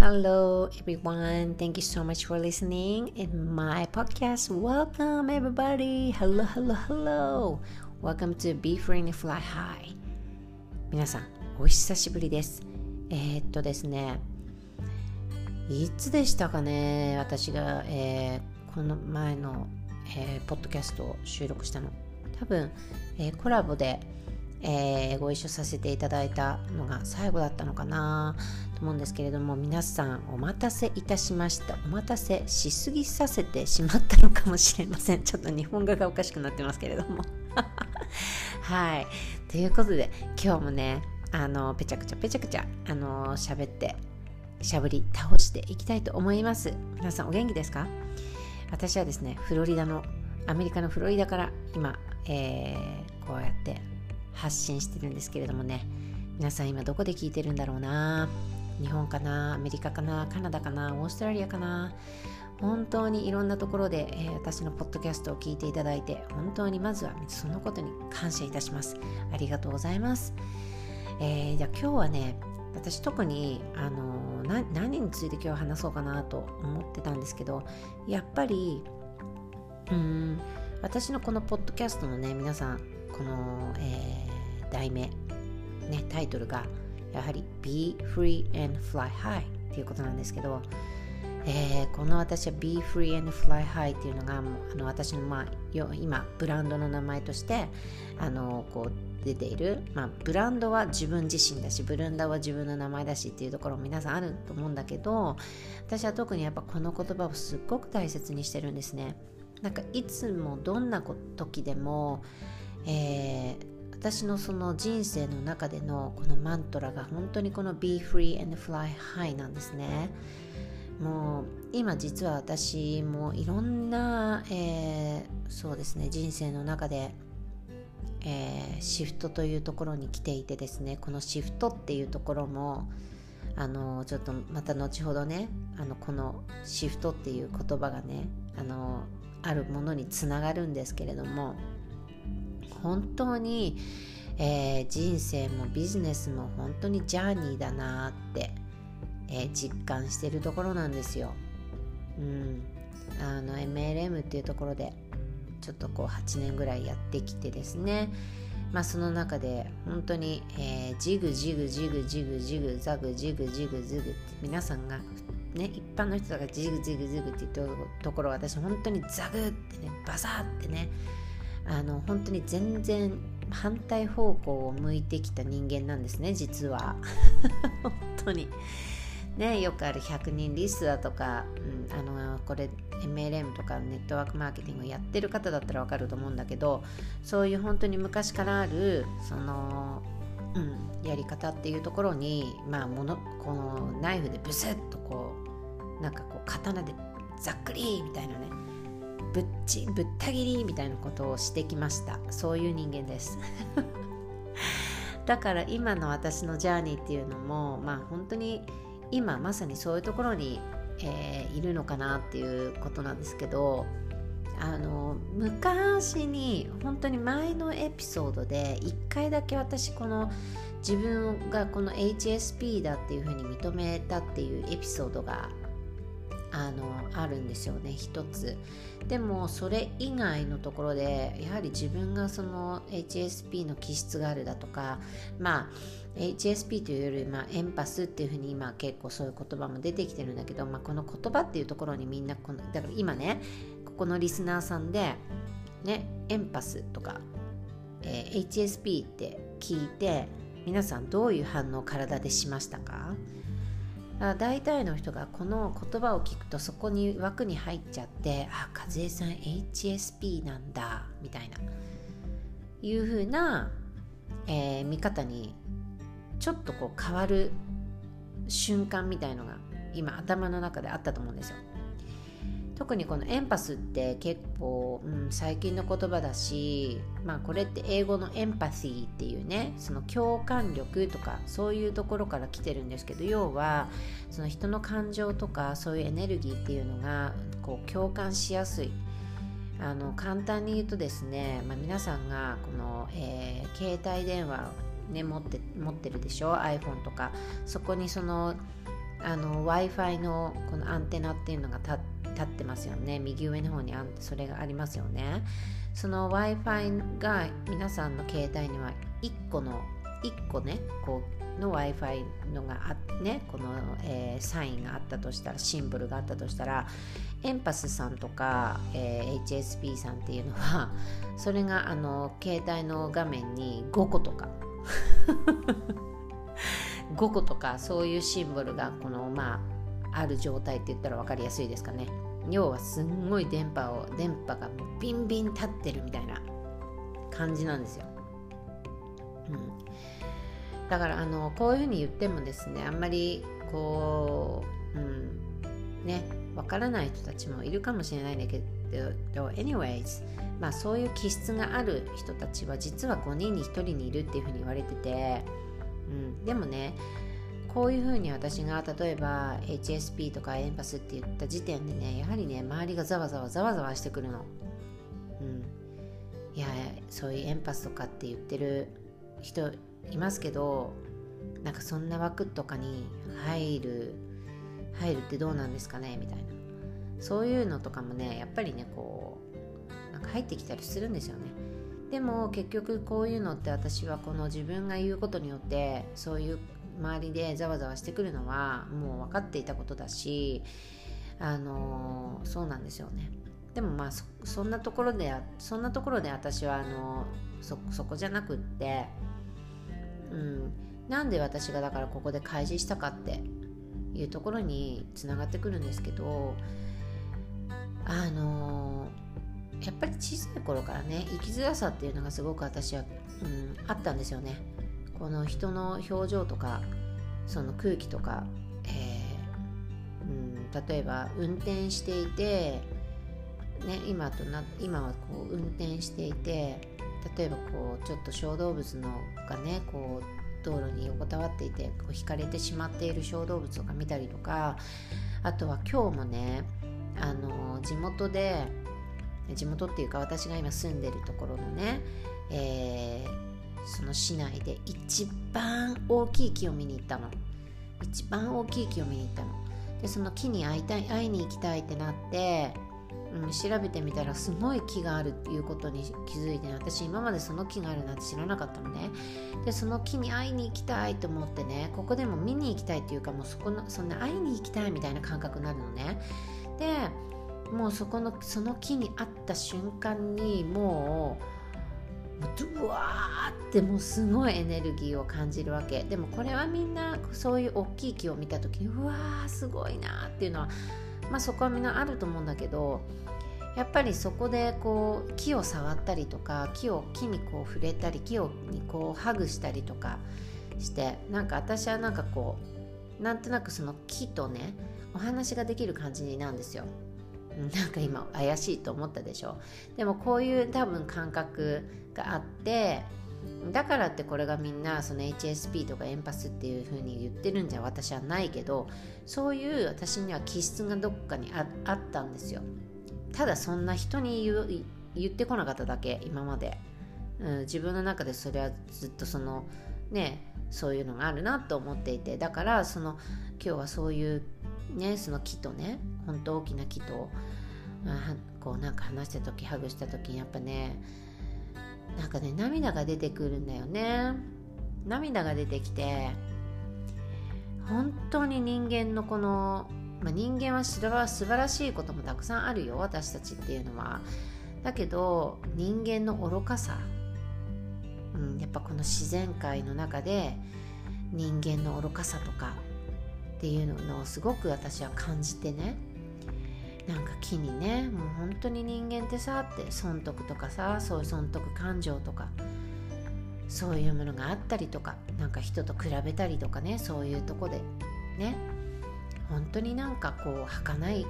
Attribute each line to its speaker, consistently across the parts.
Speaker 1: Hello, everyone. Thank you so much for listening in my podcast. Welcome, everybody. Hello, hello, hello. Welcome to Be Free and Fly High. 皆さん、お久しぶりです。えー、っとですね、いつでしたかね、私が、えー、この前の、えー、ポッドキャストを収録したの。多分、えー、コラボで、えー、ご一緒させていただいたのが最後だったのかなと思うんですけれども皆さんお待たせいたしました。お待たせしすぎさせてしまったのかもしれません。ちょっと日本語がおかしくなってますけれども。はい。ということで今日もねあのぺちゃくちゃぺちゃくちゃあの喋ってしゃぶり倒していきたいと思います。皆さんお元気ですか？私はですねフロリダのアメリカのフロリダから今、えー、こうやって発信してるんですけれどもね。皆さん今どこで聞いてるんだろうな。日本かなアメリカかなカナダかなオーストラリアかな。本当にいろんなところで、えー、私のポッドキャストを聞いていただいて本当にまずはそのことに感謝いたします。ありがとうございます、えー、じゃあ今日はね私特にあのー、何について今日話そうかなと思ってたんですけどやっぱりうん私のこのポッドキャストのね皆さんこの、えー、題名、ね、タイトルがやはり Be Free and Fly High っていうことなんですけど、えー、この私は Be Free and Fly High っていうのがもうあの私の、まあ、今ブランドの名前としてあのこう出ている、まあ、ブランドは自分自身だしブルンダは自分の名前だしっていうところも皆さんあると思うんだけど私は特にやっぱこの言葉をすっごく大切にしてるんですね。なんかいつもどんな時でもえー、私のその人生の中でのこのマントラが本当にこの Be Free and Fly High なんですね。もう今実は私もいろんな、えー、そうですね人生の中で、えー、シフトというところに来ていてですねこのシフトっていうところもあのちょっとまた後ほどねあのこのシフトっていう言葉がねあのあるものにつながるんですけれども本当に、えー、人生もビジネスも本当にジャーニーだなって、えー、実感してるところなんですよ。うん、あの MLM っていうところでちょっとこう8年ぐらいやってきてですねまあその中で本当に、えー、ジグジグジグジグジグザグジグジグジグって皆さんがね一般の人がジグジグジグって言ったところ私本当にザグってねバサーってねあの本当に全然反対方向を向いてきた人間なんですね実は。本当に。ねよくある100人リストだとか、うん、あのこれ MLM とかネットワークマーケティングをやってる方だったらわかると思うんだけどそういう本当に昔からあるその、うん、やり方っていうところにまあものこのナイフでブスッとこうなんかこう刀でざっくりみたいなねぶっちぶった切りみたいなことをしてきました。そういう人間です。だから今の私のジャーニーっていうのもまあ本当に今まさにそういうところに、えー、いるのかなっていうことなんですけどあの昔に本当に前のエピソードで1回だけ私この自分がこの HSP だっていうふうに認めたっていうエピソードがあのあるんですよね一つ。でもそれ以外のところでやはり自分がその HSP の気質があるだとかまあ HSP というより、まあ、エンパスっていうふうに今結構そういう言葉も出てきてるんだけど、まあ、この言葉っていうところにみんなこのだから今ねここのリスナーさんでねエンパスとか、えー、HSP って聞いて皆さんどういう反応を体でしましたか？大体の人がこの言葉を聞くとそこに枠に入っちゃってあ和江さん HSP なんだみたいないうふうな、えー、見方にちょっとこう変わる瞬間みたいのが今頭の中であったと思うんですよ。特にこのエンパスって結構、うん、最近の言葉だし、まあ、これって英語のエンパシーっていうねその共感力とかそういうところから来てるんですけど要はその人の感情とかそういうエネルギーっていうのがこう共感しやすい。あの簡単に言うとですね、まあ、皆さんがこの、えー、携帯電話ね、持って持ってるでしょ？iPhone とか。そこにその w i f i のこのアンテナっていうのが立って立ってますよね。右上の方にあそれがありますよね。その w i f i が皆さんの携帯には1個の1個ねこうの w i f i のがあねこの、えー、サインがあったとしたらシンボルがあったとしたらエンパスさんとか、えー、HSP さんっていうのは それがあの携帯の画面に5個とか。5個とかそういうシンボルがこのまあある状態って言ったら分かりやすいですかね。要はすんごい電波を電波がビンビン立ってるみたいな感じなんですよ、うん、だからあのこういうふうに言ってもですねあんまりこう、うん、ねわからない人たちもいるかもしれないんだけど anyways まあそういう気質がある人たちは実は5人に1人にいるっていうふうに言われてて、うん、でもねこういうふうに私が例えば HSP とかエンパスって言った時点でねやはりね周りがざわざわざわざわしてくるの。うん、いやそういうエンパスとかって言ってる人いますけどなんかそんな枠とかに入る入るってどうなんですかねみたいな。そういうのとかもねやっぱりねこうなんか入ってきたりするんですよね。でも結局こういうのって私はこの自分が言うことによってそういう周りでざわざわしてくるのはもう分かっていたことだしあのそうなんですよね。でもまあそんなところでそんなところで私はあのそこじゃなくってうんなんで私がだからここで開示したかっていうところにつながってくるんですけどあのやっぱり小さい頃からね生きづらさっていうのがすごく私は、うん、あったんですよね。この人の表情とかその空気とか、えー、うん、例えば運転していて、ね、今とな今はこう運転していて例えばこうちょっと小動物のがねこう道路に横たわっていてこう引かれてしまっている小動物とか見たりとかあとは今日もねあの地元で地元っていうか私が今住んでるところのね、えーその市内で一番大きい木を見に行ったの。一番大きい木を見に行ったの。でその木に会いたい会いに行きたいってなって、うん、調べてみたらすごい木があるっていうことに気づいてね私今までその木があるなんて知らなかったのね。でその木に会いに行きたいと思ってねここでも見に行きたいっていうかもうそこのそんな会いに行きたいみたいな感覚になるのね。でもうそこのその木に会った瞬間にもうドゥワーってもうすごいエネルギーを感じるわけでもこれはみんなそういう大きい木を見た時にうわーすごいなっていうのはまあそこはみんなあると思うんだけどやっぱりそこでこう木を触ったりとか木を木にこう触れたり木をにこうハグしたりとかしてなんか私はなんかこうなんとなくその木とねお話ができる感じなんですよ。なんか今怪しいと思ったでしょ。でもこういう多分感覚があってだからってこれがみんなその HSP とかエンパスっていう風に言ってるんじゃ私はないけどそういう私には気質がどっかにあったんですよ。ただそんな人に言言ってこなかっただけ今まで、うん、自分の中でそれはずっとそのねそういうのがあるなと思っていてだからその今日はそういうねその木とねほんと大きな木とこうなんか話した時ハグした時にやっぱねなんかね涙が出てくるんだよね。涙が出てきて本当に人間のこの、まあ、人間は素晴らしいこともたくさんあるよ私たちっていうのは。だけど人間の愚かさ、うん、やっぱこの自然界の中で人間の愚かさとかっていうのをすごく私は感じてね。なんか木にねもう本当に人間ってさって損得とかさそういう損得感情とかそういうものがあったりとかなんか人と比べたりとかねそういうとこでね本当になんかこう儚い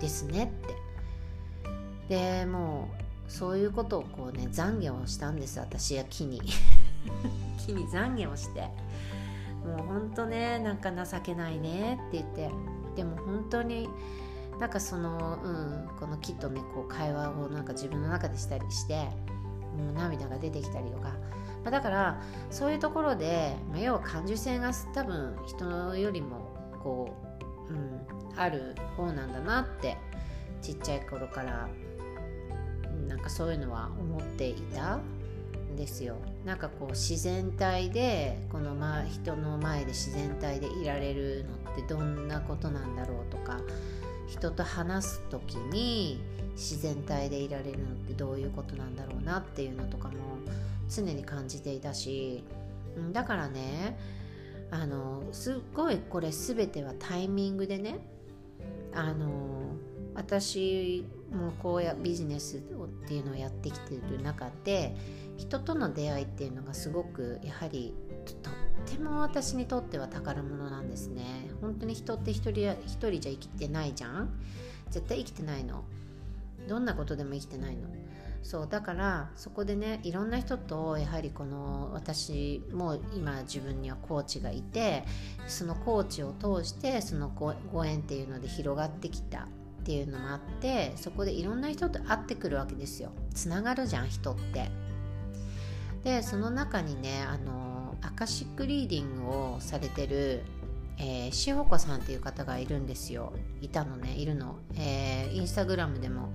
Speaker 1: ですねって。でもうそういうことをこうね懺悔をしたんです私は木に。木に懺悔をして。本当ねなんか情けないねって言って。でも本当になんかその、うん、この木とねこう会話をなんか自分の中でしたりしてもう涙が出てきたりとか、まあ、だからそういうところで、まあ、要は感受性が多分人よりもこううん、ある方なんだなってちっちゃい頃からなんかそういうのは思っていた。んですよ。なんかこう自然体でこの、ま、人の前で自然体でいられるのってどんなことなんだろうとか人と話す時に自然体でいられるのってどういうことなんだろうなっていうのとかも常に感じていたしだからねあのすっごいこれ全てはタイミングでねあの私もこうやビジネスっていうのをやってきてる中で人との出会いっていうのがすごくやはりとっても私にとっては宝物なんですね。本当に人って一人一人じゃ生きてないじゃん。絶対生きてないの。どんなことでも生きてないの。そうだからそこでねいろんな人とやはりこの私も今自分にはコーチがいてそのコーチを通してそのご縁っていうので広がってきた。っていうのもあってそこでいろんな人と会ってくるわけですよ。つながるじゃん人って。でその中にねあのアカシックリーディングをされてるえー、しほこさんっていう方がいるんですよ。いたのねいるの、えー、インスタグラムでも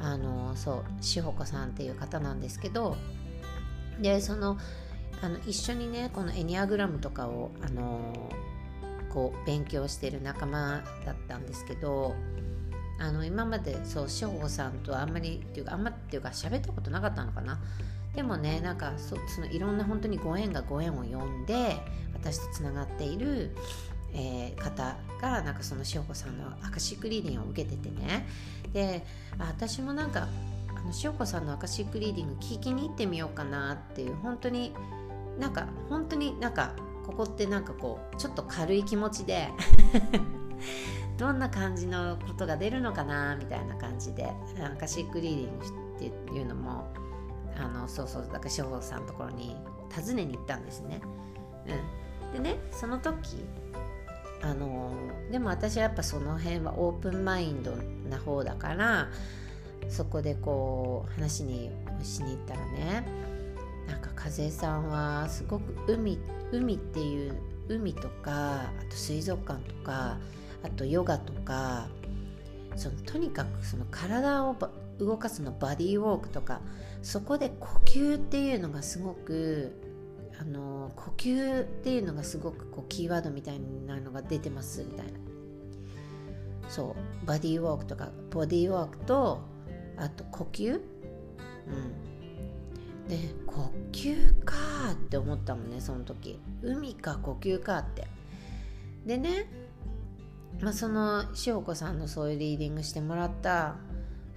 Speaker 1: あのそうしほこさんっていう方なんですけどでそのあの一緒にねこのエニアグラムとかをあのこう勉強してる仲間だったんですけどあの今までそうしほこさんとあんまりっていうかあんまっていうか喋ったことなかったのかな。でもねなんかそのいろんな本当にご縁がご縁を呼んで私とつながっているえー、方がなんかそのしおこさんのアカシックリーディングを受けててね。で私もなんかあのしおこさんのアカシックリーディング聞きに行ってみようかなっていう本当になんか本当になんかここってなんかこうちょっと軽い気持ちで どんな感じのことが出るのかなみたいな感じでアカシックリーディングっていうのもあのそうそうだからしおこさんのところに訪ねに行ったんですね。うん、でねその時あのでも私はやっぱその辺はオープンマインドな方だからそこでこう話にしに行ったらねなんか風さんはすごく海海っていう海とかあと水族館とかあとヨガとかそのとにかくその体を動かすのバディーウォークとかそこで呼吸っていうのがすごくあの呼吸っていうのがすごくこうキーワードみたいなのが出てますみたいな。そう。バディーウォークとかボディーウォークとあと呼吸？うん。で呼吸かって思ったもんねその時。海か呼吸かって。でねまあ、その塩子さんのそういうリーディングしてもらった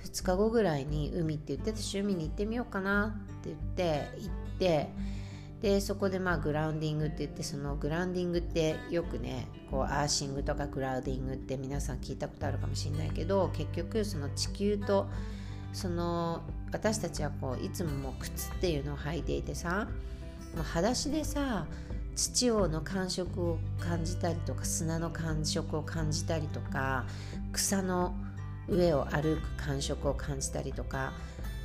Speaker 1: 2日後ぐらいに海って言ってたし海に行ってみようかなって言って行ってでそこでまあグラウンディングって言ってそのグラウンディングってよくねこうアーシングとかグラウディングって皆さん聞いたことあるかもしれないけど結局その地球とその私たちはこういつももう靴っていうのを履いていてさもう裸足でさ土をの感触を感じたりとか砂の感触を感じたりとか草の上を歩く感触を感じたりとか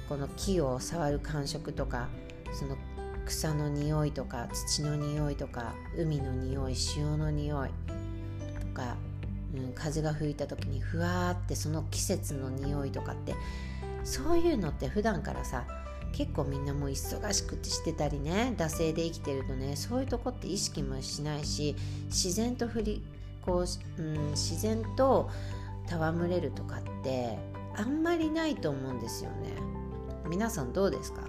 Speaker 1: この木を触る感触とかその草の匂いとか土の匂いとか海の匂い潮の匂いとか、うん、風が吹いた時にふわってその季節の匂いとかってそういうのって普段からさ結構みんなもう忙しくてしてたりね惰性で生きてるとねそういうとこって意識もしないし自然と振りこう、うん、自然と戯れるとかってあんまりないと思うんですよね。皆さんどうですか？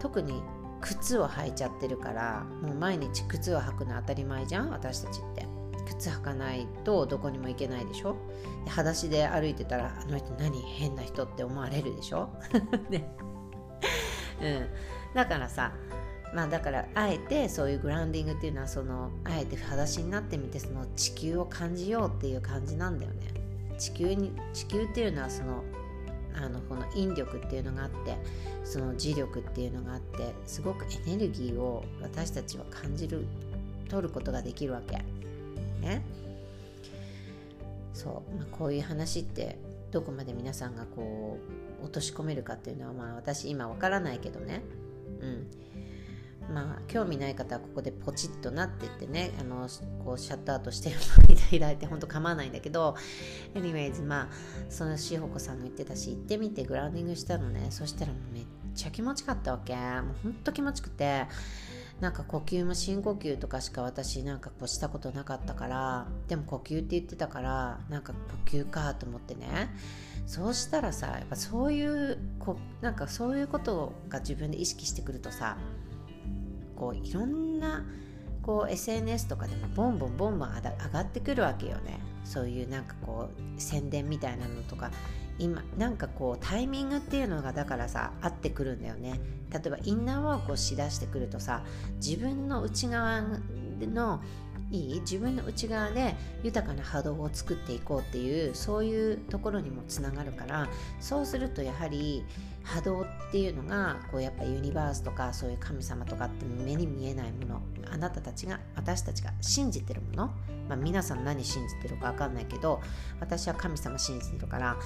Speaker 1: 特に靴を履いちゃってるからもう毎日靴を履くの当たり前じゃん私たちって。靴履かないとどこにも行けないでしょ？で裸足で歩いてたらあの人何変な人って思われるでしょ？ね。うん。だからさまあだからあえてそういうグラウンディングっていうのはそのあえて裸足になってみてその地球を感じようっていう感じなんだよね。地球に地球っていうのはそのあのこの引力っていうのがあってその磁力っていうのがあってすごくエネルギーを私たちは感じる取ることができるわけ。ね。そう、まあ、こういう話ってどこまで皆さんがこう落とし込めるかっていうのはまあ私今わからないけどね。うん。まあ興味ない方はここでポチッとなっていってねあのこうシャットアウトしていただいて本当構わないんだけど anyways まあそのしほこさんが言ってたし行ってみてグラウンディングしたのね。そしたらめっちゃ気持ちかったわけ。もうほんと気持ちくてなんか呼吸も深呼吸とかしか私なんかこうしたことなかったからでも呼吸って言ってたからなんか呼吸かと思ってね。そうしたらさやっぱそういうこなんかそういうことが自分で意識してくるとさこういろんなこう SNS とかでもボンボンボンボン上がってくるわけよね。そういうなんかこう宣伝みたいなのとか。今なんかこうタイミングっていうのがだからさ合ってくるんだよね。例えばインナーワークをしだしてくるとさ自分の内側のいい？自分の内側で豊かな波動を作っていこうっていうそういうところにもつながるからそうするとやはり波動っていうのがこうやっぱユニバースとかそういう神様とかって目に見えないもの。あなたたちが私たちが信じてるもの、まあ、皆さん何信じてるか分かんないけど私は神様信じてるから、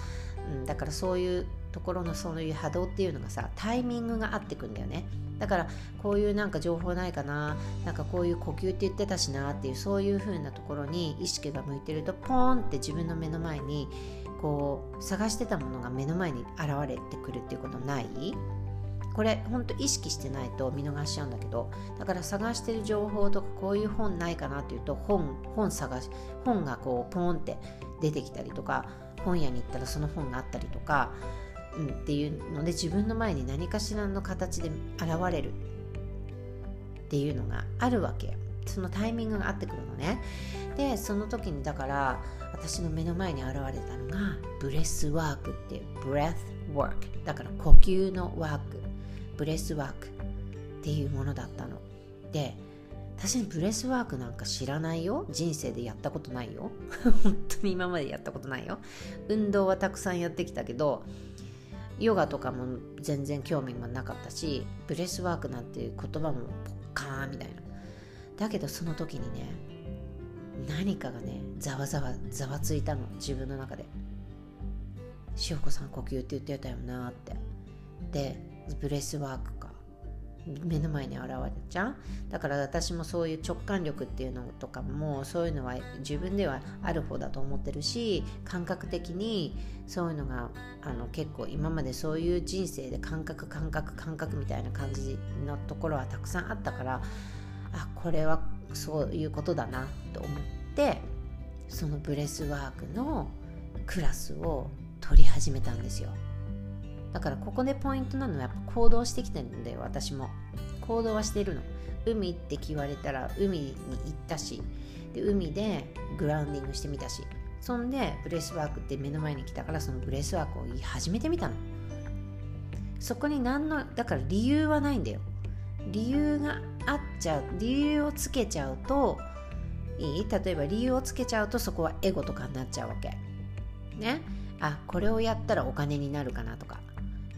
Speaker 1: うん、だからそういうところのそういう波動っていうのがさタイミングが合ってくんだよね。だからこういうなんか情報ないかな。なんかこういう呼吸って言ってたしなっていうそういう風なところに意識が向いてるとポーンって自分の目の前にこう探してたものが目の前に現れてくるっていうことない？これほんと意識してないと見逃しちゃうんだけどだから探してる情報とかこういう本ないかなっていうと本本探し本がこうポーンって出てきたりとか本屋に行ったらその本があったりとか、うん、っていうので自分の前に何かしらの形で現れるっていうのがあるわけ。そのタイミングが合ってくるのね。でその時にだから私の目の前に現れたのがブレスワークっていうブレスワークだから呼吸のワーク。ブレスワークっていうものだったの。で私にブレスワークなんか知らないよ。人生でやったことないよ。本当に今までやったことないよ。運動はたくさんやってきたけどヨガとかも全然興味もなかったしブレスワークなんていう言葉もポッカーンみたいな。だけどその時にね何かがねざわざわざわついたの。自分の中で。しほこさん呼吸って言ってたよなって。でブレスワークか。目の前に現れちゃうだから私もそういう直感力っていうのとかもそういうのは自分ではある方だと思ってるし感覚的にそういうのがあの結構今までそういう人生で感覚感覚感覚みたいな感じのところはたくさんあったからあこれはそういうことだなと思ってそのブレスワークのクラスを取り始めたんですよ。だからここでポイントなのはやっぱ行動してきてるんだよ私も。行動はしてるの。海って言われたら海に行ったしで海でグラウンディングしてみたし。そんでブレスワークって目の前に来たからそのブレスワークを始めてみたの。そこに何のだから理由はないんだよ。理由があっちゃう理由をつけちゃうといい？例えば理由をつけちゃうとそこはエゴとかになっちゃうわけ。ね？あこれをやったらお金になるかなとか。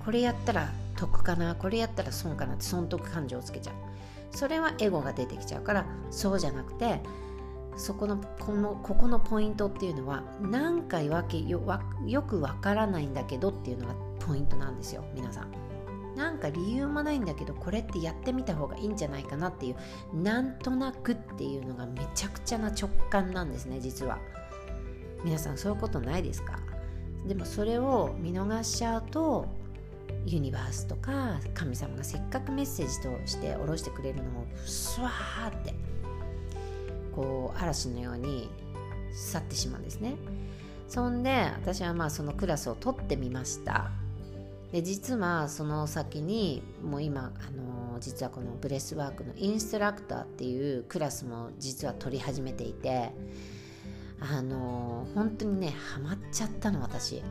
Speaker 1: これやったら得かな？これやったら損かなって損得感情をつけちゃう。それはエゴが出てきちゃうからそうじゃなくてそこのこのここのポイントっていうのは何回わけよよくわからないんだけどっていうのがポイントなんですよ皆さん。なんか理由もないんだけどこれってやってみた方がいいんじゃないかなっていうなんとなくっていうのがめちゃくちゃな直感なんですね実は。皆さんそういうことないですか？でもそれを見逃しちゃうとユニバースとか神様がせっかくメッセージとして下ろしてくれるのをスワーってこう嵐のように去ってしまうんですね。そんで私はまあそのクラスを取ってみました。で実はその先にもう今あの実はこのブレスワークのインストラクターっていうクラスも実は取り始めていてあの本当にねハマっちゃったの私。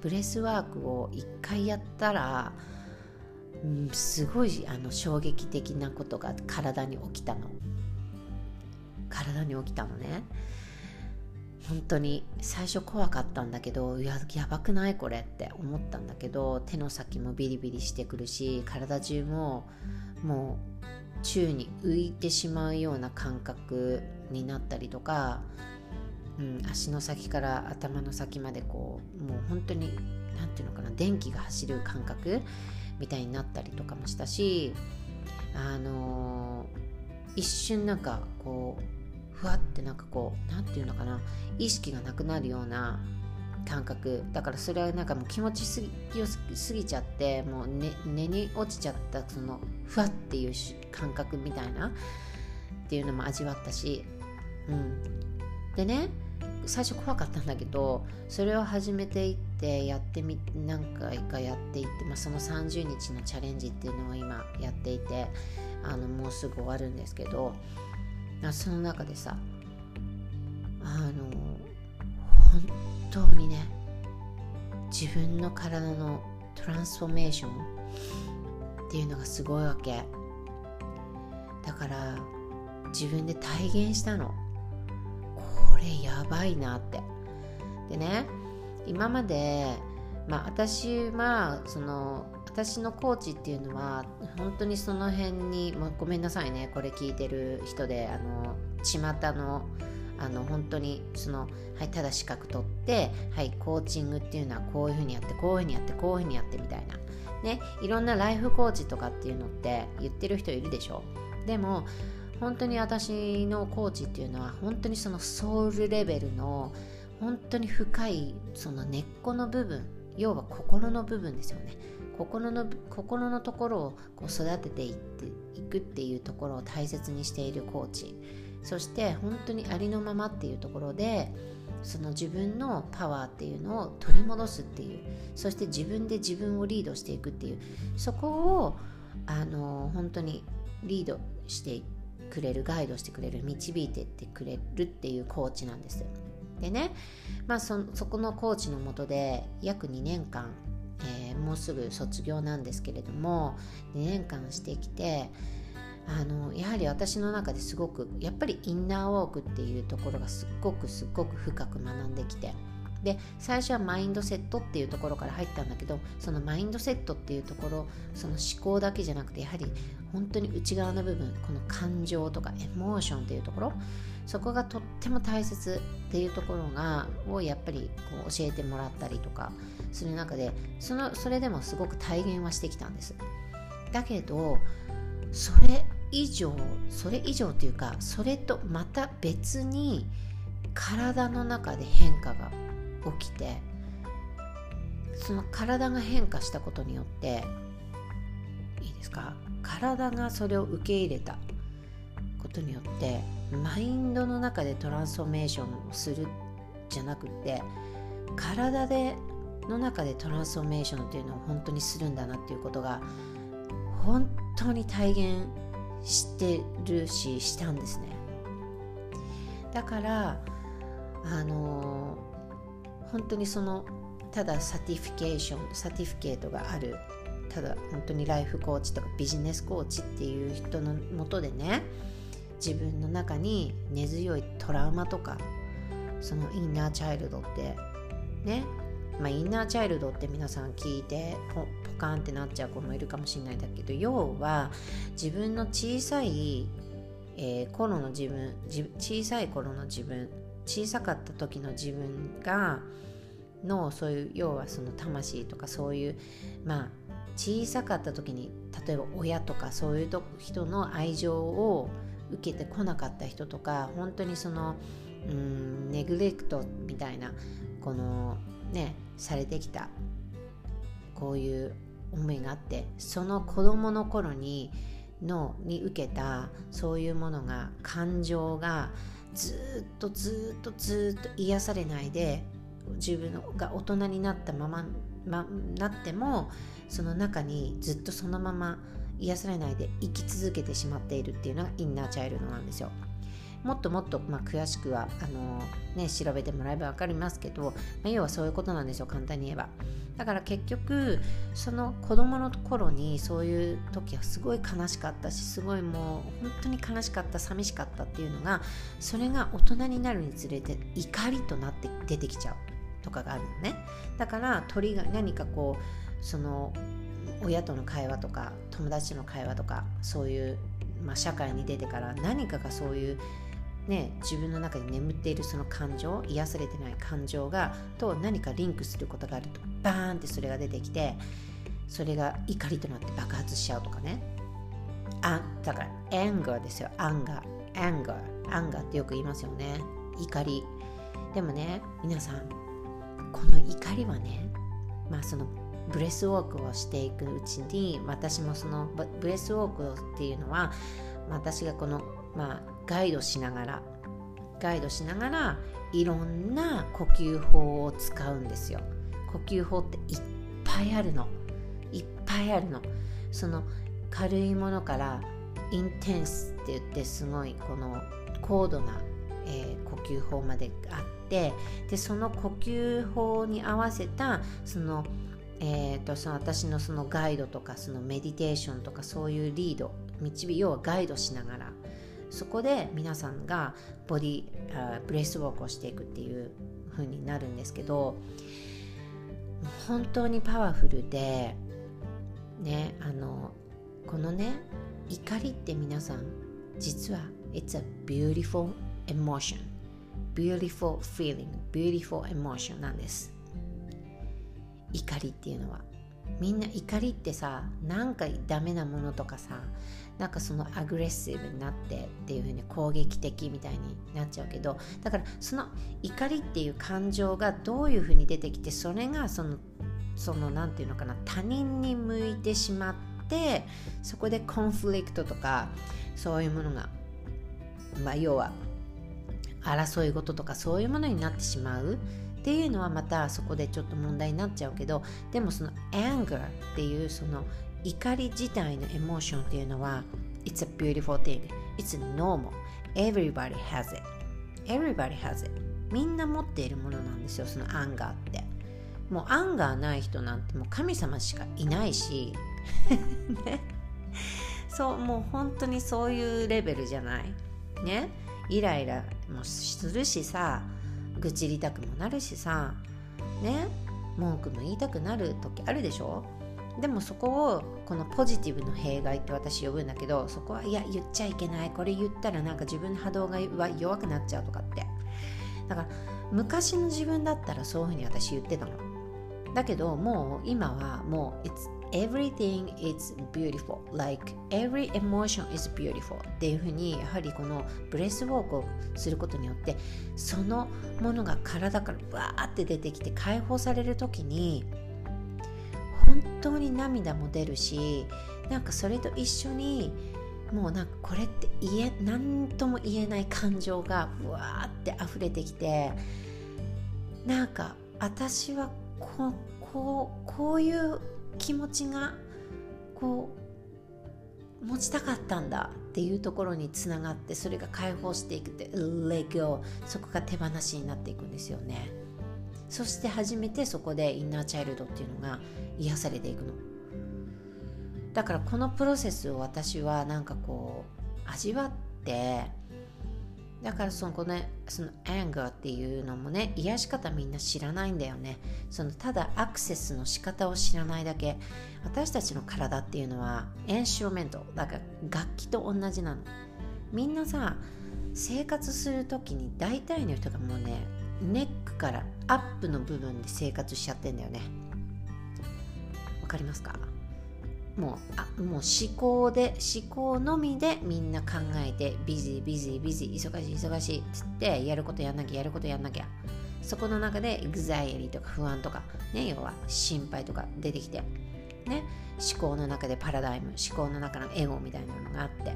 Speaker 1: ブレスワークを1回やったら、うん、すごいあの衝撃的なことが体に起きたの。体に起きたのね。本当に最初怖かったんだけどややばくないこれって思ったんだけど手の先もビリビリしてくるし体中ももう宙に浮いてしまうような感覚になったりとか、うん、足の先から頭の先までこうもう本当に何て言うのかな電気が走る感覚みたいになったりとかもしたしあのー一瞬なんかこうふわってなんかこう何て言うのかな意識がなくなるような感覚。だからそれはなんかもう気持ちすぎすぎちゃってもう寝寝に落ちちゃったそのふわっていう感覚みたいなっていうのも味わったし、うん、でね最初怖かったんだけどそれを始めていってやってみ何回かやっていって、まあ、その30日のチャレンジっていうのを今やっていてあのもうすぐ終わるんですけどその中でさあの本当にね自分の体のトランスフォーメーションっていうのがすごいわけ。だから自分で体現したの。これやばいなって。でね今までまあ私はその私のコーチっていうのは本当にその辺に、まあ、ごめんなさいねこれ聞いてる人であの巷のあの本当にその、はい、ただ資格取ってはいコーチングっていうのはこういうふうにやってこういうふうにやってこういうふうにやってみたいな。ねいろんなライフコーチとかっていうのって言ってる人いるでしょ。でも本当に私のコーチっていうのは本当にそのソウルレベルの本当に深いその根っこの部分要は心の部分ですよね。心の心のところをこう育てていっていくっていうところを大切にしているコーチ。そして本当にありのままっていうところでその自分のパワーっていうのを取り戻すっていう。そして自分で自分をリードしていくっていう。そこをあの本当にリードしてくれるガイドしてくれる導いてってくれるっていうコーチなんですでね、まあそ、そこのコーチのもとで約2年間えー、もうすぐ卒業なんですけれども2年間してきてあのやはり私の中ですごくやっぱりインナーウォークっていうところがすっごくすっごく深く学んできてで最初はマインドセットっていうところから入ったんだけどそのマインドセットっていうところその思考だけじゃなくてやはり本当に内側の部分この感情とかエモーションっていうところそこがとっても大切っていうところがをやっぱりこう教えてもらったりとかする中でそのそれでもすごく体現はしてきたんです。だけどそれ以上それ以上っていうかそれとまた別に体の中で変化が起きてその体が変化したことによっていいですか？体がそれを受け入れたことによってマインドの中でトランスフォーメーションをするじゃなくて体での中でトランスフォーメーションっていうのを本当にするんだなっていうことが本当に体現してるししたんですね。だからあの本当にそのただ certification certificate があるただ本当にライフコーチとかビジネスコーチっていう人のもとでね自分の中に根強いトラウマとかそのインナーチャイルドってね。まあ、インナーチャイルドって皆さん聞いてポポカンってなっちゃう子もいるかもしれないんだけど要は自分の小さい、えー、頃の自分小さい頃の自分小さかった時の自分がのそういう要はその魂とかそういうまあ小さかった時に例えば親とかそういう人の愛情を受けてこなかった人とか本当にそのうんネグレクトみたいなこのねされてきたこういう思いがあってその子供の頃にのに受けたそういうものが感情がずっとずっとずっと癒されないで自分が大人になったまま、ま、なってもその中にずっとそのまま癒されないで生き続けてしまっているっていうのがインナーチャイルドなんですよ。もっともっと、まあ、詳しくはあの、ね、調べてもらえば分かりますけど、まあ、要はそういうことなんですよ簡単に言えば。だから結局その子供の頃にそういう時はすごい悲しかったしすごいもう本当に悲しかった寂しかったっていうのがそれが大人になるにつれて怒りとなって出てきちゃうとかがあるのねだから鳥が何かこうその親との会話とか友達との会話とかそういう、まあ、社会に出てから何かがそういうね、自分の中に眠っているその感情癒されてない感情がと何かリンクすることがあるとバーンってそれが出てきてそれが怒りとなって爆発しちゃうとかね。あだから anger ですよ。anger anger anger ってよく言いますよね。怒り。でもね皆さんこの怒りはねまあそのブレスウォークをしていくうちに私もそのブレスウォークっていうのは私がこの、まあ、ガイドしながらガイドしながらいろんな呼吸法を使うんですよ。呼吸法っていっぱいあるの。いっぱいあるの。その軽いものからインテンスって言ってすごいこの高度な、えー、呼吸法まであってでその呼吸法に合わせたそのえーと、その私のそのガイドとかそのメディテーションとかそういうリード導要はガイドしながらそこで皆さんがボディあブレスウォークをしていくっていう風になるんですけど本当にパワフルでねあのこのね怒りって皆さん実は It's a beautiful emotion. Beautiful feeling. Beautiful emotion なんです。怒りっていうのは。みんな怒りってさなんかダメなものとかさなんかそのアグレッシブになってっていう風に攻撃的みたいになっちゃうけどだからその怒りっていう感情がどういう風に出てきてそれがそのその何て言うのかな他人に向いてしまってそこでコンフリクトとかそういうものがまあ要は争い事とかそういうものになってしまう。っていうのはまたそこでちょっと問題になっちゃうけどでもその anger っていうその怒り自体のエモーションっていうのは It's a beautiful thing. It's normal. Everybody has it. Everybody has it. みんな持っているものなんですよその anger って。もう anger ない人なんてもう神様しかいないし。ね。そうもう本当にそういうレベルじゃない。ね。イライラもするしさ。愚痴りたくもなるしさ。ね。文句も言いたくなる時あるでしょ？でもそこをこのポジティブの弊害って私呼ぶんだけどそこはいや言っちゃいけない。これ言ったらなんか自分の波動が弱くなっちゃうとかって。だから昔の自分だったらそういうふうに私言ってたの。だけどもう今はもう everything is beautiful like every emotion is beautiful. っていうふうにやはりこのブレスウォークをすることによってそのものが体からバーって出てきて解放される時に本当に涙も出るしなんかそれと一緒にもうなんかこれって言え何とも言えない感情がわーって溢れてきてなんか私はここうこういう気持ちがこう持ちたかったんだっていうところにつながってそれが解放していくって let go そこが手放しになっていくんですよね。そして初めてそこでインナーチャイルドっていうのが癒されていくの。だからこのプロセスを私はなんかこう味わってだからそのこのその anger っていうのもね癒し方みんな知らないんだよね。そのただアクセスの仕方を知らないだけ。私たちの体っていうのはエンシュロメント。だから楽器と同じなの。みんなさ生活する時に大体の人がもうね neck から up の部分で生活しちゃってんだよね。わかりますか？もうあもう思考で思考のみでみんな考えて busy busy busy 忙しい忙しいっつってやることやんなきゃやることやんなきゃ。そこの中でエグザイアリーとか不安とかね要は心配とか出てきてね思考の中でパラダイム思考の中のエゴみたいなのがあって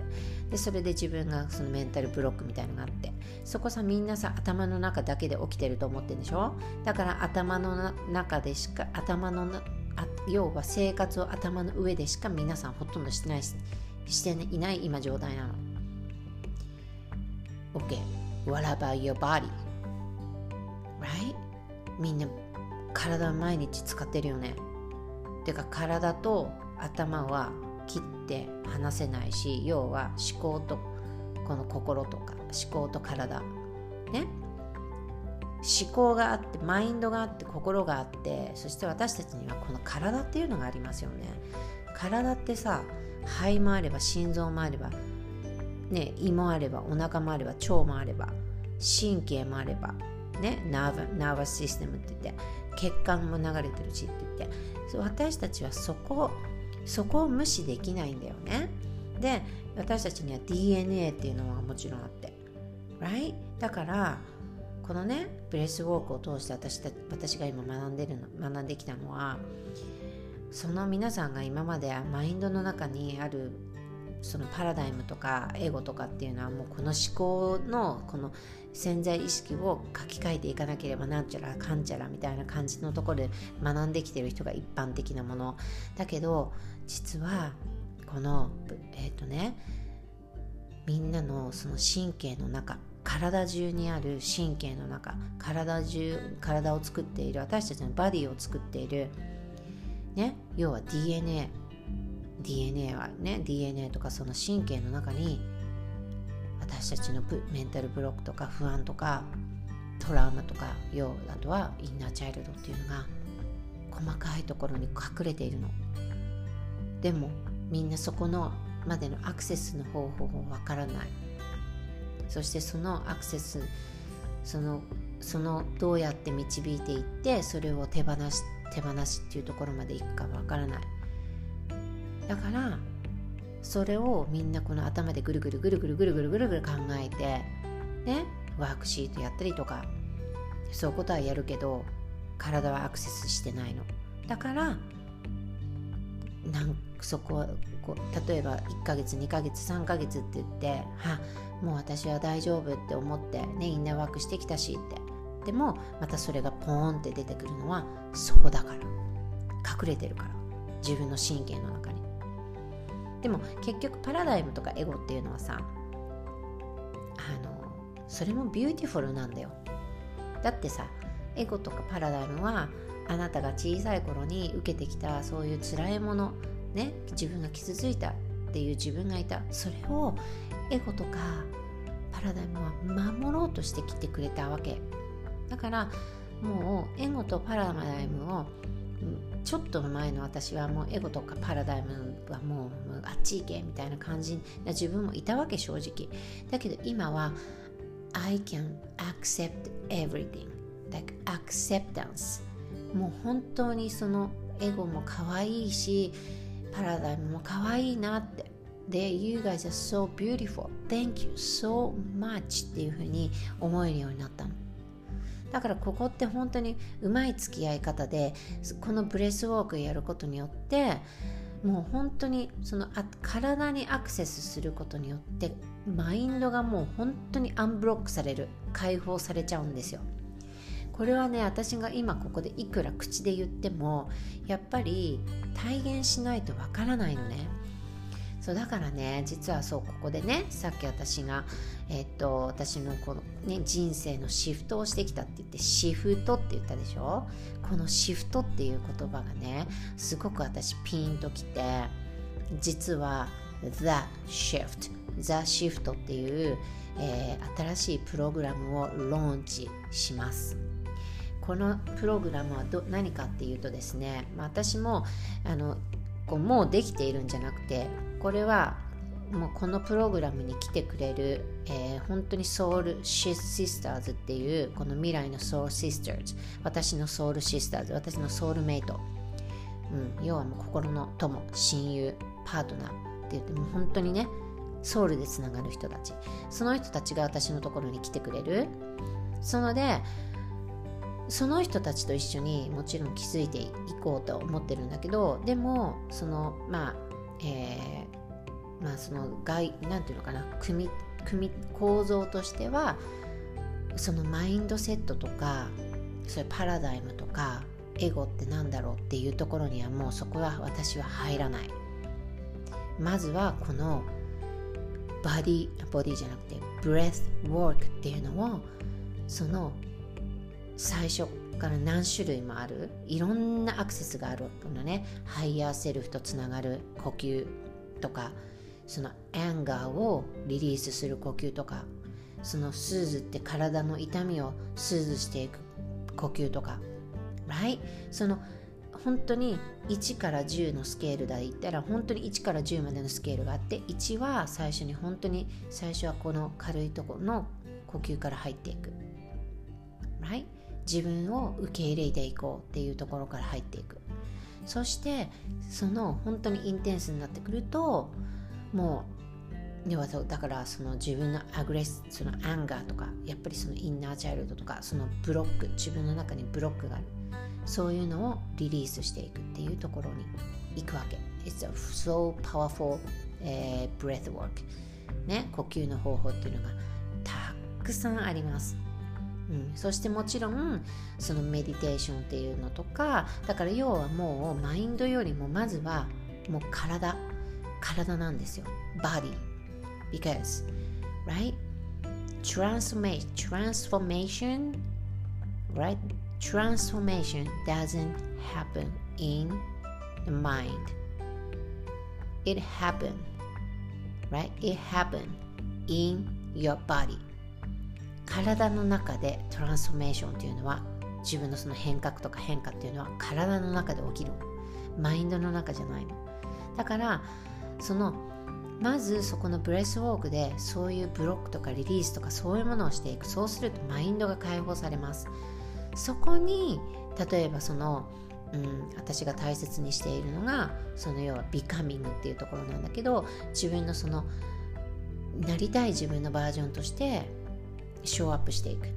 Speaker 1: でそれで自分がそのメンタルブロックみたいなのがあってそこさみんなさ頭の中だけで起きてると思ってるんでしょ？だから頭の中でしか頭の中要は生活を頭の上でしか皆さんほとんどしてないしていない今状態なの。OK what about your body? Right? みんな体は毎日使ってるよね。てか体と頭は切って離せないし要は思考とこの心とか思考と体ね。思考があってマインドがあって心があってそして私たちにはこの体っていうのがありますよね体ってさ肺もあれば心臓もあればね胃もあればお腹もあれば腸もあれば神経もあればねナーバナーバスシステムって言って血管も流れてるしって言って私たちはそこそこを無視できないんだよねで私たちには DNA っていうのがもちろんあって right? だからこのねブレスウォークを通して私た私が今学んでるの学んできたのはその皆さんが今までマインドの中にあるそのパラダイムとかエゴとかっていうのはもうこの思考のこの潜在意識を書き換えていかなければなんちゃらかんちゃらみたいな感じのところで学んできてる人が一般的なもの。だけど実はこのえっ、ー、とねみんなのその神経の中体中にある神経の中体中体を作っている私たちのバディを作っているね要は DNA DNA はね DNA とかその神経の中に私たちのメンタルブロックとか不安とかトラウマとか要あとはインナーチャイルドっていうのが細かいところに隠れているの。でもみんなそこのまでのアクセスの方法もわからない。そしてそのアクセスそのそのどうやって導いていってそれを手放し手放しっていうところまでいくかわからない。だからそれをみんなこの頭でぐるぐるぐるぐるぐるぐるぐるぐる考えてねワークシートやったりとかそういうことはやるけど体はアクセスしてないの。だからなんそここ例えば1ヶ月2ヶ月3ヶ月って言ってはもう私は大丈夫って思ってねインナーワークしてきたしって。でもまたそれがポーンって出てくるのはそこだから。隠れてるから。自分の神経の中に。でも結局パラダイムとかエゴっていうのはさあのそれも beautiful なんだよ。だってさエゴとかパラダイムはあなたが小さい頃に受けてきたそういう辛いものね自分が傷ついたっていう自分がいた。それをエゴとかパラダイムは守ろうとしてきてくれたわけ。だからもうエゴとパラダイムをちょっと前の私はもうエゴとかパラダイムはもうあっち行けみたいな感じな自分もいたわけ正直。だけど今は I can accept everything. Like acceptance. もう本当にそのエゴも可愛いしパラダイムも可愛いなって。で You guys are so beautiful. Thank you so much っていうふうに思えるようになったの。だからここって本当にうまい付き合い方でこのブレスウォークやることによってもう本当にそのあ体にアクセスすることによってマインドがもう本当にアンブロックされる解放されちゃうんですよ。これはね私が今ここでいくら口で言ってもやっぱり体現しないとわからないのね。そうだからね実はそうここでねさっき私が、え、っと私のこの、ね、人生のシフトをしてきたって言ってシフトって言ったでしょ？このシフトっていう言葉がねすごく私ピンときて実は The Shift The Shift っていう、えー、新しいプログラムをローンチします。このプログラムはど何かっていうとですね、まあ、私もあのこうもうできているんじゃなくてこれはもうこのプログラムに来てくれる、えー、本当にソウルシスターズっていうこの未来のソウルシスターズ。私のソウルシスターズ私のソウルメイト、うん、要はもう心の友親友パートナーって言ってもう本当にねソウルでつながる人たち。その人たちが私のところに来てくれる。そのでその人たちと一緒にもちろん気づいていこうと思ってるんだけどでもそのまあえー、まあその外なんていうのかな組組構造としてはそのマインドセットとかそれパラダイムとかエゴってなんだろうっていうところにはもうそこは私は入らない。まずはこの body body じゃなくて breathwork っていうのをその最初から何種類もあるいろんなアクセスがあるのね。 higher self とつながる呼吸とかその anger をリリースする呼吸とかその soothe って体の痛みを soothe していく呼吸とか。Right? その本当に1から10のスケールで言ったら本当に1から10までのスケールがあって1は最初に本当に最初はこの軽いところの呼吸から入っていく。Right? 自分を受け入れていこうっていうところから入っていく。そしてその本当に intense になってくるとも要はだからその自分の aggress その anger とかやっぱりその inner child とかそのブロック自分の中にブロックがあるそういうのをリリースしていくっていうところに行くわけ。It's a so powerful、uh, breath work ね呼吸の方法っていうのがたくさんあります。うん、そしてもちろんそのメディテーションっていうのとかだから要はもうマインドよりもまずはもう体。体なんですよ body because right transformation transformation right transformation doesn't happen in the mind it happen right it happen in your body 体の中でトランスフォーメーションっていうのは自分のその変革とか変化っていうのは体の中で起きるマインドの中じゃないのだからそのまずそこのブレスウォークでそういうブロックとかリリースとかそういうものをしていく。そうするとマインドが解放されます。そこに例えばその、うん、私が大切にしているのがその要はビカミングっていうところなんだけど自分のそのなりたい自分のバージョンとしてショーアップしていく、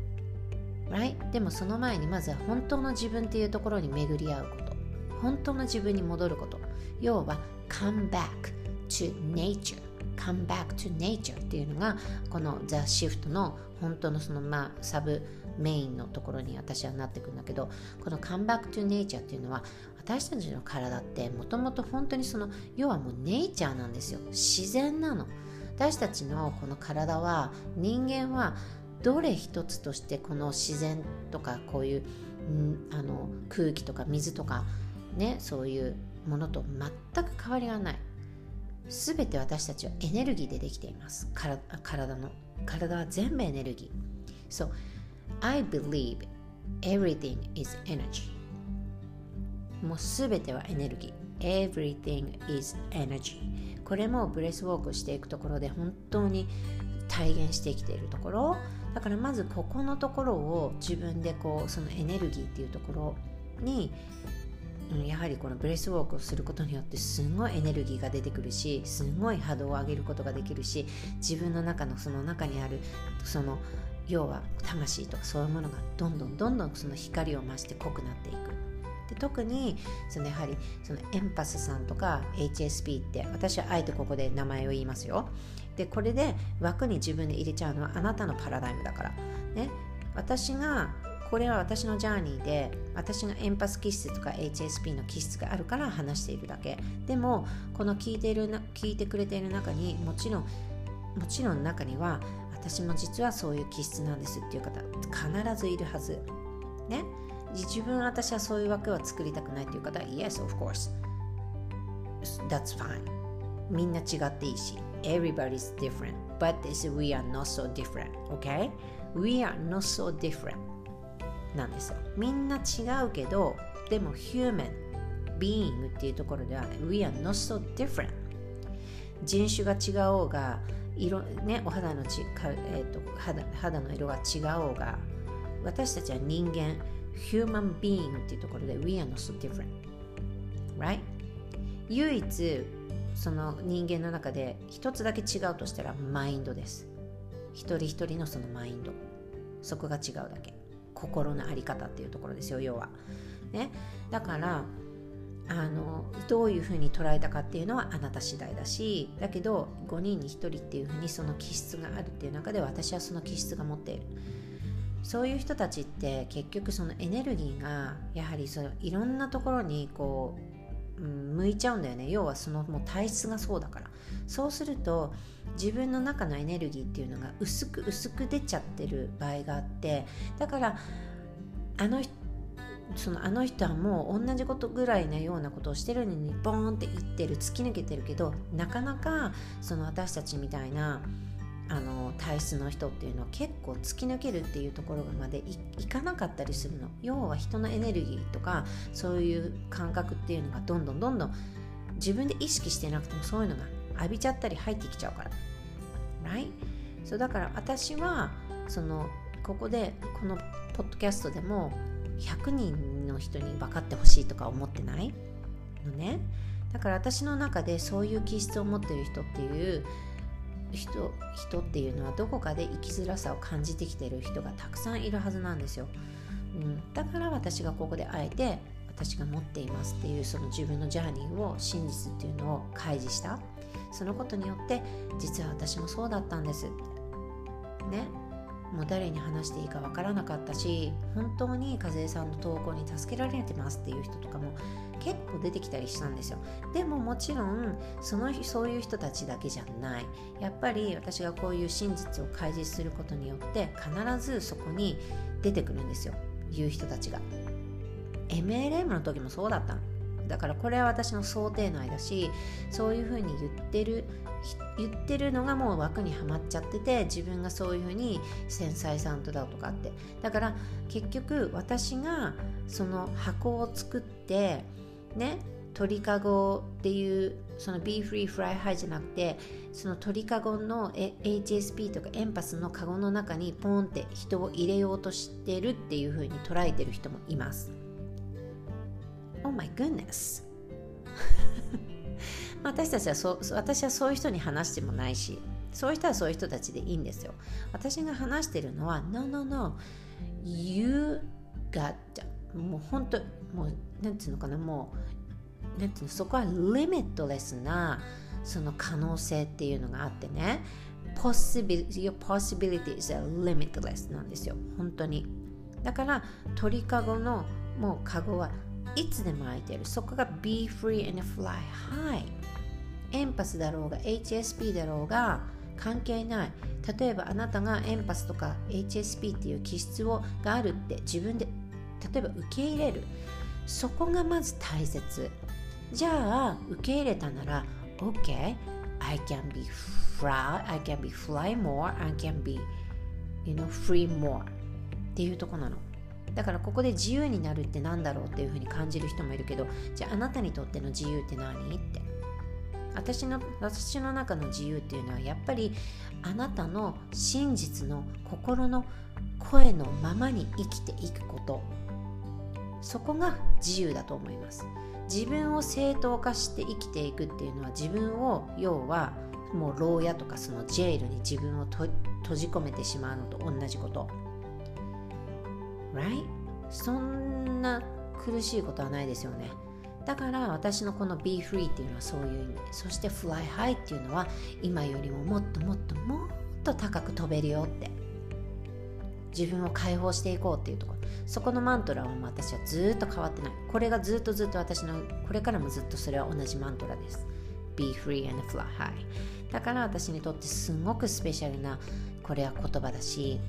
Speaker 1: right? でもその前にまずは本当の自分っていうところに巡り合うこと。本当の自分に戻ること。要は come back to nature come back to nature っていうのがこの The Shift の本当のそのまあサブメインのところに私はなってくんだけどこの come back to nature っていうのは私たちの体ってもともと本当にその要はもうネイチャーなんですよ。自然なの。私たちのこの体は人間はどれ一つとしてこの自然とかこういう、あの空気とか水とかねそういうものと全く変わりがない。全て私たちはエネルギーでできています。体の。体は全部エネルギー。So I believe everything is energy. もう全てはエネルギー。Everything is energy. これもブレスウォークしていくところで本当に体現してきているところ。だからまずここのところを自分でこうそのエネルギーっていうところにやはりこのブレスウォークをすることによってすごいエネルギーが出てくるしすごい波動を上げることができるし自分の中のその中にあるその要は魂とかそういうものがどんどんどんどんその光を増して濃くなっていく。で特にそのやはりそのエンパスさんとか HSP って私はあえてここで名前を言いますよ。でこれで枠に自分で入れちゃうのはあなたのパラダイムだから。ね。私がこれは私のジャーニーで私がエンパス気質とか HSP の気質があるから話しているだけ。でもこの聞いている聞いてくれている中にもちろんもちろん中には私も実はそういう気質なんですっていう方必ずいるはず。ね。自分私はそういう枠は作りたくないっていう方は Yes of course. That's fine. みんな違っていいし everybody's different. But is we are not so different okay? We are not so different. なんですよ。みんな違うけどでも human being っていうところでは we are not so different 人種が違おうが色、ね、お肌のちか、えーと、肌肌の色が違おうが私たちは人間 human being っていうところで we are not so different right 唯一その人間の中で一つだけ違うとしたらマインドです。一人一人のそのマインド。そこが違うだけ。心の在り方っていうところですよ要は。ね、だからあのどういうふうに捉えたかっていうのはあなた次第だしだけど5人に1人っていうふうにその気質があるっていう中で私はその気質が持っている。そういう人たちって結局そのエネルギーがやはりそのいろんなところにこう、うん、向いちゃうんだよね。要はそのもう体質がそうだから。そうすると自分の中のエネルギーっていうのが薄く薄く出ちゃってる場合があってだからあのそのあの人はもう同じことぐらいなようなことをしてるのにボーンっていってる突き抜けてるけどなかなかその私たちみたいなあの体質の人っていうのは結構突き抜けるっていうところまでいかなかったりするの。要は人のエネルギーとかそういう感覚っていうのがどんどんどんどん自分で意識してなくてもそういうのが浴びちゃったり入ってきちゃうから。Right? そうだから私はそのここでこのポッドキャストでも100人の人に分かってほしいとか思ってないのね。だから私の中でそういう気質を持ってる人っていう人人っていうのはどこかで生きづらさを感じてきてる人がたくさんいるはずなんですよ、うん、だから私がここであえて私が持っていますっていうその自分のジャーニーを真実っていうのを開示した。そのことによって実は私もそうだったんです。ってね。もう誰に話していいかわからなかったし本当に和江さんの投稿に助けられてますっていう人とかも結構出てきたりしたんですよ。でももちろんそのそういう人たちだけじゃない。やっぱり私がこういう真実を開示することによって必ずそこに出てくるんですよ。言う人たちが。MLM の時もそうだったの。だからこれは私の想定内だしそういうふうに言ってる言ってるのがもう枠にはまっちゃってて自分がそういうふうに繊細さんとだとかってだから結局私がその箱を作ってね鳥かごっていうその Be Free Fly High じゃなくてその鳥かごの HSP とかエンパスのかごの中にポンって人を入れようとしてるっていうふうに捉えてる人もいます。My goodness. 私たちはそう私はそういう人に話してもないしそういう人はそういう人たちでいいんですよ。私が話してるのは No no no. You got もう本当もうなんていうのかなもうなんていうのそこはリミットレスなその可能性っていうのがあってね。possibility, your possibilities are limitless なんですよ。本当に。だから鳥かごのもうかごはいつでも空いてる。そこが be free and fly high エンパスだろうが HSP だろうが関係ない。例えばあなたがエンパスとか HSP っていう気質をがあるって自分で例えば受け入れる。そこがまず大切。じゃあ受け入れたなら OK I can be fly I can be fly more I can be you know free more っていうとこなの。だからここで自由になるって何だろうっていうふうに感じる人もいるけどじゃああなたにとっての自由って何？って。私の私の中の自由っていうのはやっぱりあなたの真実の心の声のままに生きていくこと。そこが自由だと思います。自分を正当化して生きていくっていうのは自分を要はもう牢屋とかそのジェイルに自分を閉じ込めてしまうのと同じこと。Right? そんな苦しいことはないですよね。だから私のこの Be Free っていうのはそういう意味。そして Fly High っていうのは今よりももっともっともっと高く飛べるよって。自分を解放していこうっていうところ。そこのマントラは私はずっと変わってない。これがずっとずっと私のこれからもずっとそれは同じマントラです。Be free and fly high だから私にとってすごくスペシャルなこれは言葉だし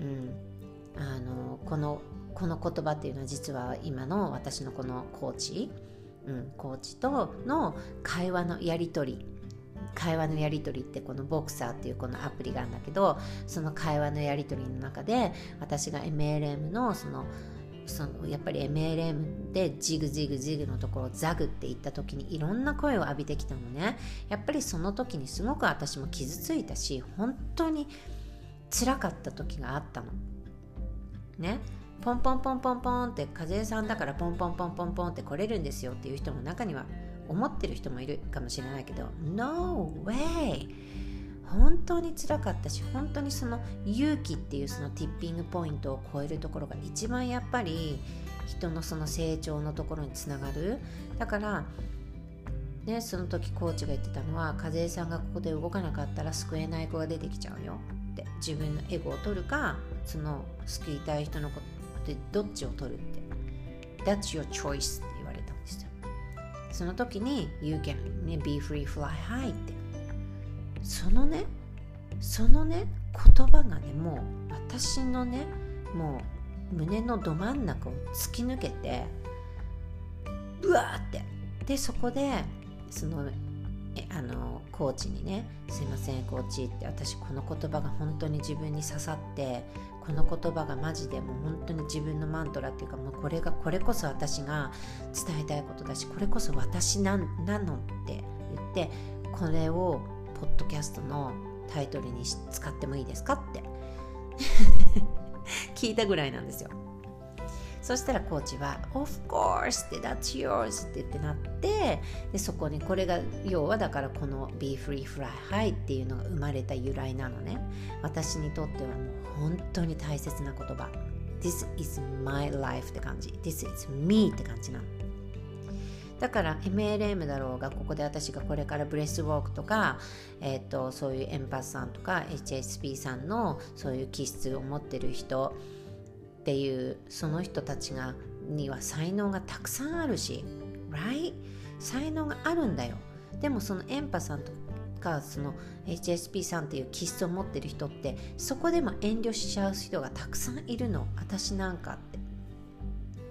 Speaker 1: うん。あのこのこの言葉っていうのは実は今の私のこのコーチ、うん、コーチとの会話のやり取り。会話のやり取りってこのボクサーっていうこのアプリがあるんだけどその会話のやり取りの中で私が MLM のそのそのやっぱり MLM でジグジグジグのところザグって言った時にいろんな声を浴びてきたのね。やっぱりその時にすごく私も傷ついたし本当に辛かった時があったの。ねポンポンポンポンポンって風邪さんだからポンポンポンポンポンって来れるんですよっていう人も中には思ってる人もいるかもしれないけど No way! 本当につらかったし本当にその勇気っていうそのティッピングポイントを超えるところが一番やっぱり人のその成長のところにつながる。だからねその時コーチが言ってたのは風邪さんがここで動かなかったら救えない子が出てきちゃうよって自分のエゴを取るかその救いたい人のことでどっちを取るって。That's your choice って言われたんですよ。その時に You can、ね、be free fly high って。そのねそのね言葉がねもう私のねもう胸のど真ん中を突き抜けてうわーって。でそこでそのあのコーチにね「すいませんコーチ」って私この言葉が本当に自分に刺さってこの言葉がマジでもう本当に自分のマントラっていうかもうこれがこれこそ私が伝えたいことだしこれこそ私ななのって言ってこれをポッドキャストのタイトルに使ってもいいですかって。聞いたぐらいなんですよ。そしたらコーチは「Of course!」って That's yours! って言ってなってでそこにこれが要はだからこの Be Free Fly High っていうのが生まれた由来なのね私にとってはもう本当に大切な言葉 This is my life って感じ This is me って感じなのだから MLM だろうがここで私がこれからブレスウォークとか、えーと、そういうエンパスさんとか HSP さんのそういう気質を持ってる人っていうその人たちがには才能がたくさんあるし right? 才能があるんだよ。でもそのエンパさんとかその HSP さんっていう気質を持ってる人ってそこでも遠慮しちゃう人がたくさんいるの。私なんかって。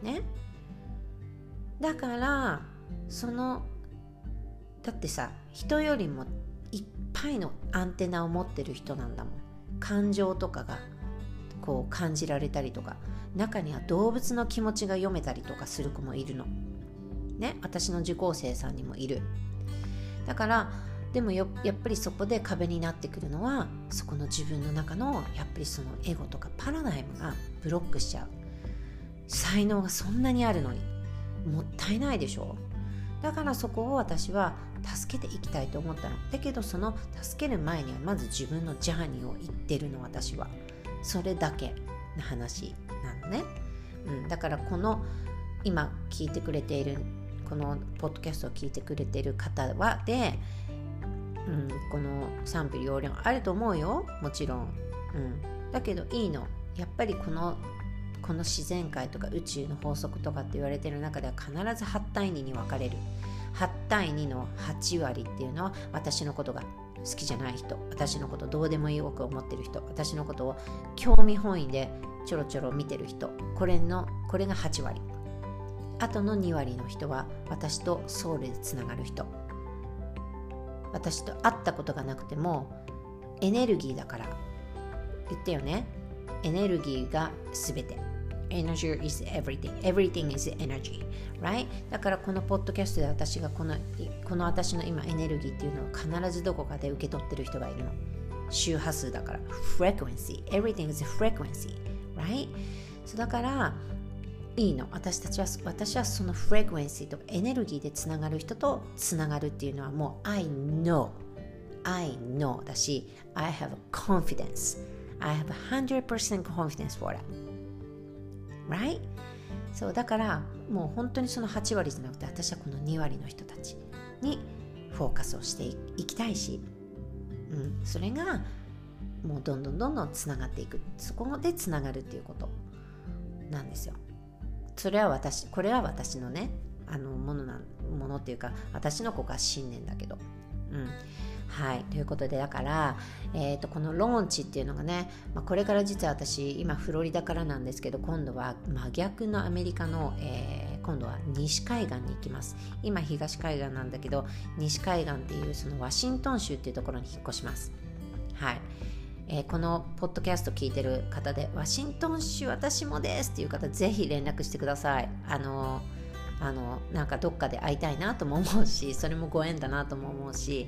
Speaker 1: ね？だからそのだってさ人よりもいっぱいのアンテナを持ってる人なんだもん。感情とかが。こう感じられたりとか中には動物の気持ちが読めたりとかする子もいるの。ね私の受講生さんにもいる。だからでもやっぱりそこで壁になってくるのはそこの自分の中のやっぱりそのエゴとかパラダイムがブロックしちゃう。才能がそんなにあるのにもったいないでしょ。だからそこを私は助けていきたいと思ったの。だけどその助ける前にはまず自分のジャーニーを言ってるの私は。それだけの話なのね、うん、だからこの今聞いてくれているこのポッドキャストを聞いてくれている方はで、うん、この賛否両論あると思うよ。もちろん、うん、だけどいいの。やっぱりこのこの自然界とか宇宙の法則とかって言われてる中では必ず8対2に分かれる。8対2の8割っていうのは私のことが好きじゃない人私のことどうでもよく思ってる人私のことを興味本位でちょろちょろ見てる人これのこれが8割。あとの2割の人は私とソウルでつながる人。私と会ったことがなくてもエネルギーだから。言ってよね。エネルギーが全て。Energy is everything everything is energy right だからこのポッドキャストで私がこのこの私の今エネルギーっていうのを必ずどこかで受け取ってる人がいるの周波数だから frequency everything is frequency right そうだからいいの私たちは私はそのフレクエンシーとかエネルギーでつながる人とつながるっていうのはもう I know I know だし I have confidence I have 100% confidence for it right? そうだからもう本当にその8割じゃなくて私はこの2割の人たちにフォーカスをしていきたいし、うん、それがもうどんどんどんどんつながっていく。そこでつながるっていうことなんですよ。それは私これは私のねあのものなものっていうか私の子が信念だけど。うん。はい、ということでだから、えーと、このローンチっていうのがね、まあ、これから実は私今フロリダからなんですけど今度は真逆のアメリカの、えー、今度は西海岸に行きます。今東海岸なんだけど西海岸っていうそのワシントン州っていうところに引っ越します。はい。えー、このポッドキャスト聞いてる方でワシントン州私もですっていう方ぜひ連絡してください。あのあのなんかどっかで会いたいなとも思うしそれもご縁だなとも思うし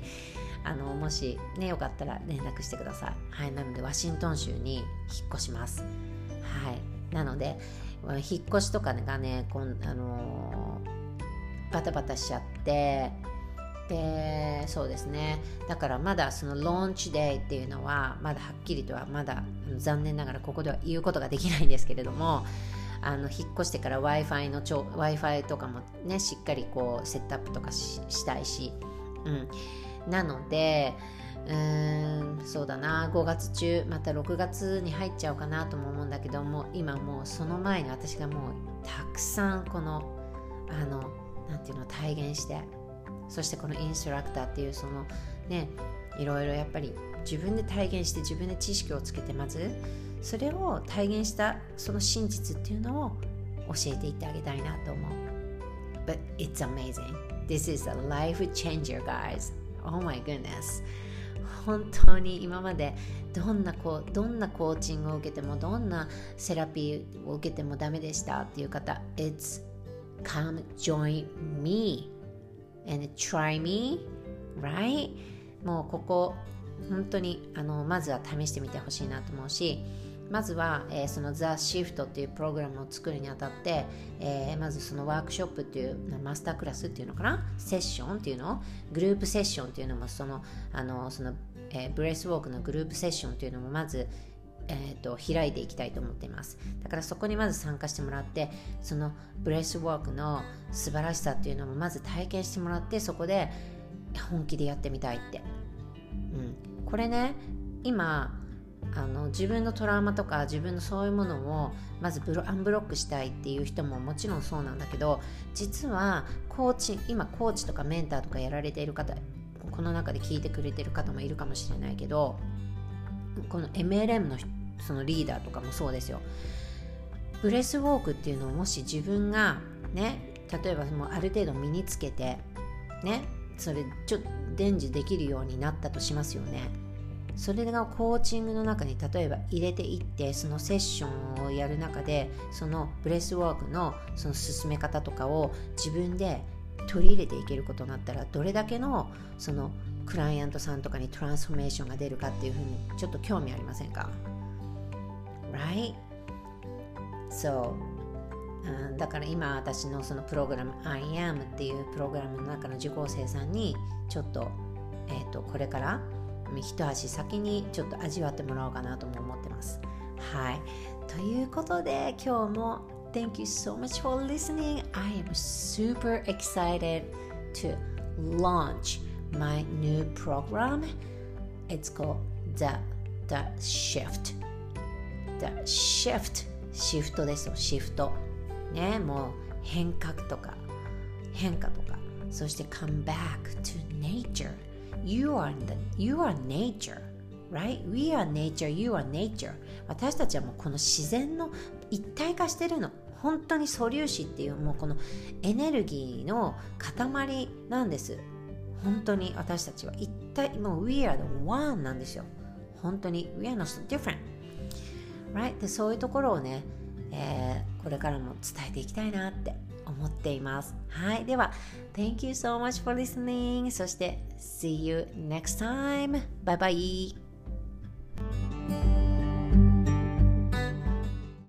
Speaker 1: あのもしねよかったら連絡してください。はいなのでワシントン州に引っ越します。はい。なので引っ越しとかがねこんあのー、バタバタしちゃってでそうですね。だからまだそのローンチデーっていうのはまだはっきりとはまだ残念ながらここでは言うことができないんですけれどもあの引っ越してから w i f i の w i f i とかもねしっかりこうセットアップとかしたいし、うん、なのでうーんそうだな。5月中また6月に入っちゃうかなとも思うんだけども今もうその前に私がもうたくさんこのあのなんていうの体現してそしてこのインストラクターっていうそのねいろいろやっぱり自分で体現して自分で知識をつけてまずそれを体現したその真実っていうのを教えていってあげたいなと思う。But it's amazing. This is a life changer guys. Oh my goodness. 本当に今までどんなこうどんなコーチングを受けてもどんなセラピーを受けてもダメでしたっていう方 It's come join me and try me right? もうここ本当にあのまずは試してみてほしいなと思うしまずは、えー、その The Shift っていうプログラムを作るにあたって、えー、まずそのワークショップっていうマスタークラスっていうのかな？セッションっていうの？グループセッションっていうのもそのあのその、えー、 breathwork のグループセッションっていうのもまずえーと、開いていきたいと思っています。だからそこにまず参加してもらってその breathwork の素晴らしさっていうのもまず体験してもらってそこで本気でやってみたいって、うん、これね今あの自分のトラウマとか自分のそういうものをまずブロアンブロックしたいっていう人ももちろんそうなんだけど実はコーチ今コーチとかメンターとかやられている方この中で聞いてくれてる方もいるかもしれないけどこの MLM のそのリーダーとかもそうですよ。breathwork っていうのをもし自分がね例えばもうある程度身につけてねそれちょっと伝授できるようになったとしますよね。それがコーチングの中に例えば入れていってそのセッションをやる中でその breathwork のその進め方とかを自分で取り入れていけることになったらどれだけのそのクライアントさんとかに transformation が出るかっていうふうにちょっと興味ありませんか？Right? So だから今私のそのプログラム I am っていうプログラムの中の受講生さんにちょっと,、えーと、これから一足先にちょっと味わってもらおうかなとも思ってます。はい。ということで今日も Thank you so much for listening. I am super excited to launch my new program. It's called The, the Shift. The Shift. シフトですよ、シフト。ね、もう変革とか、変化とか、そして come back to nature. You are, the, you are nature. Right? We are nature, you are nature. 私たちはもうこの自然の一体化してるの。本当に素粒子っていうもうこのエネルギーの塊なんです本当に私たちは一体もう We are the one なんですよ本当に We are not different right? でそういうところをね、えー、これからも伝えていきたいなって思っていますはいでは Thank you so much for listening そして See you next time bye bye